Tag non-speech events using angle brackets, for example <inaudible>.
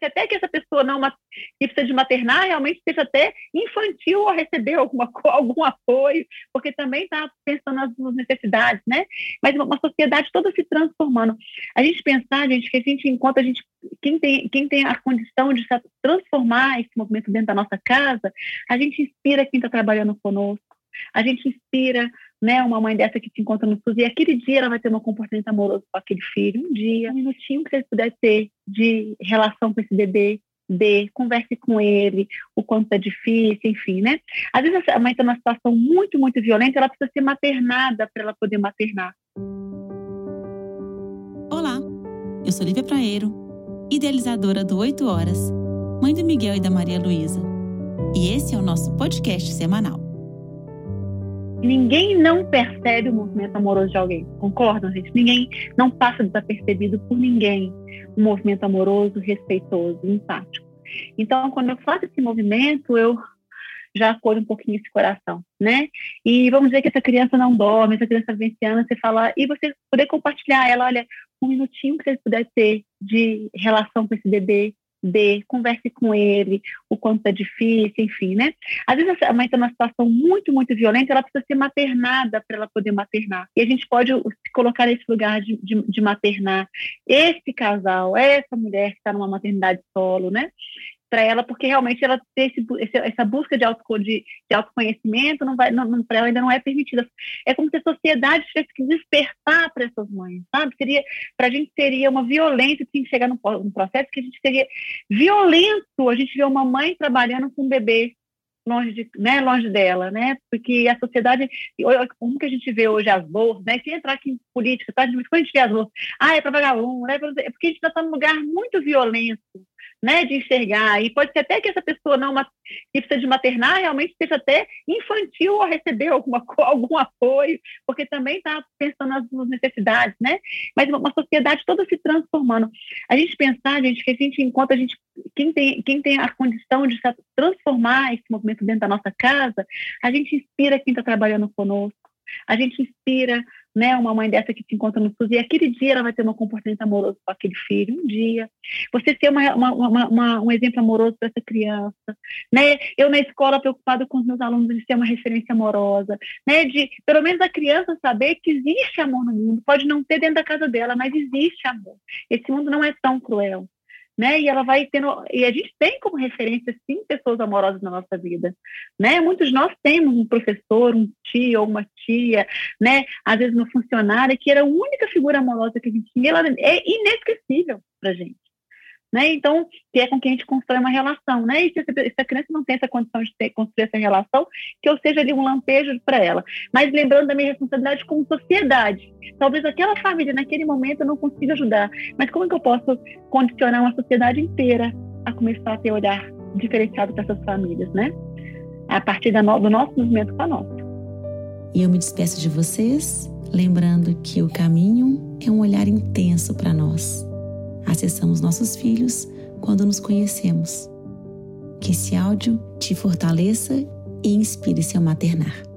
ser até que essa pessoa não que precisa de maternar realmente seja até infantil a receber alguma, <laughs> algum apoio, porque também está pensando nas necessidades, né? Mas uma sociedade toda se transformando. A gente pensar, gente, que a gente encontra a gente quem tem, quem tem a condição de transformar esse movimento dentro da nossa casa, a gente inspira quem está trabalhando conosco, a gente inspira né, uma mãe dessa que se encontra no SUS e aquele dia ela vai ter um comportamento amoroso com aquele filho, um dia, um minutinho que você puder ter de relação com esse bebê, dê, converse com ele, o quanto é difícil, enfim, né? Às vezes a mãe está numa situação muito, muito violenta, ela precisa ser maternada para ela poder maternar. Olá, eu sou Lívia Praeiro, idealizadora do 8 Horas, mãe do Miguel e da Maria Luísa. E esse é o nosso podcast semanal. Ninguém não percebe o movimento amoroso de alguém, concordam, gente? Ninguém não passa desapercebido por ninguém um movimento amoroso, respeitoso, empático. Então, quando eu faço esse movimento, eu já acolho um pouquinho esse coração, né? E vamos dizer que essa criança não dorme, essa criança venciana, você falar, e você poder compartilhar ela, olha, um minutinho que você puder ter de relação com esse bebê, dê, converse com ele, o quanto é difícil, enfim, né? Às vezes a mãe está numa situação muito, muito violenta, ela precisa ser maternada para ela poder maternar. E a gente pode se colocar nesse lugar de, de, de maternar esse casal, essa mulher que está numa maternidade solo, né? Para ela, porque realmente ela ter esse, essa busca de, auto, de, de autoconhecimento não vai, não, para ela ainda não é permitida. É como se a sociedade tivesse que despertar para essas mães, sabe? Seria, para a gente seria uma violência assim, chegar num, num processo que a gente seria violento a gente ver uma mãe trabalhando com um bebê longe, de, né, longe dela, né? Porque a sociedade, como que a gente vê hoje as bolsas, né? Se entrar aqui em política, tá? Quando a gente vê as bolsas, ah, é para vagabundo, né? É porque a gente está num lugar muito violento, né, de enxergar. E pode ser até que essa pessoa não que precisa de maternar realmente seja até infantil a receber alguma, <laughs> algum apoio, porque também está pensando nas necessidades, né? Mas uma sociedade toda se transformando. A gente pensar, gente, que a gente encontra a gente quem tem, quem tem a condição de transformar esse movimento dentro da nossa casa, a gente inspira quem está trabalhando conosco, a gente inspira né, uma mãe dessa que se encontra no SUS e aquele dia ela vai ter um comportamento amoroso com aquele filho, um dia. Você ser uma, uma, uma, um exemplo amoroso para essa criança, né? Eu na escola preocupada com os meus alunos de ser uma referência amorosa, né? De pelo menos a criança saber que existe amor no mundo, pode não ter dentro da casa dela, mas existe amor. Esse mundo não é tão cruel né? E ela vai tendo e a gente tem como referência sim pessoas amorosas na nossa vida, né? Muitos de nós temos um professor, um tio ou uma tia, né? Às vezes no funcionário que era a única figura amorosa que a gente tinha, ela é inesquecível para gente. Né? Então, que é com quem a gente constrói uma relação, né? E se, se a criança não tem essa condição de ter, construir essa relação, que eu seja ali um lampejo para ela. Mas lembrando da minha responsabilidade como sociedade. Talvez aquela família, naquele momento, eu não consiga ajudar. Mas como é que eu posso condicionar uma sociedade inteira a começar a ter olhar diferenciado para essas famílias, né? A partir no, do nosso movimento com a nossa. E eu me despeço de vocês, lembrando que o caminho é um olhar intenso para nós acessamos nossos filhos quando nos conhecemos. Que esse áudio te fortaleça e inspire seu maternar.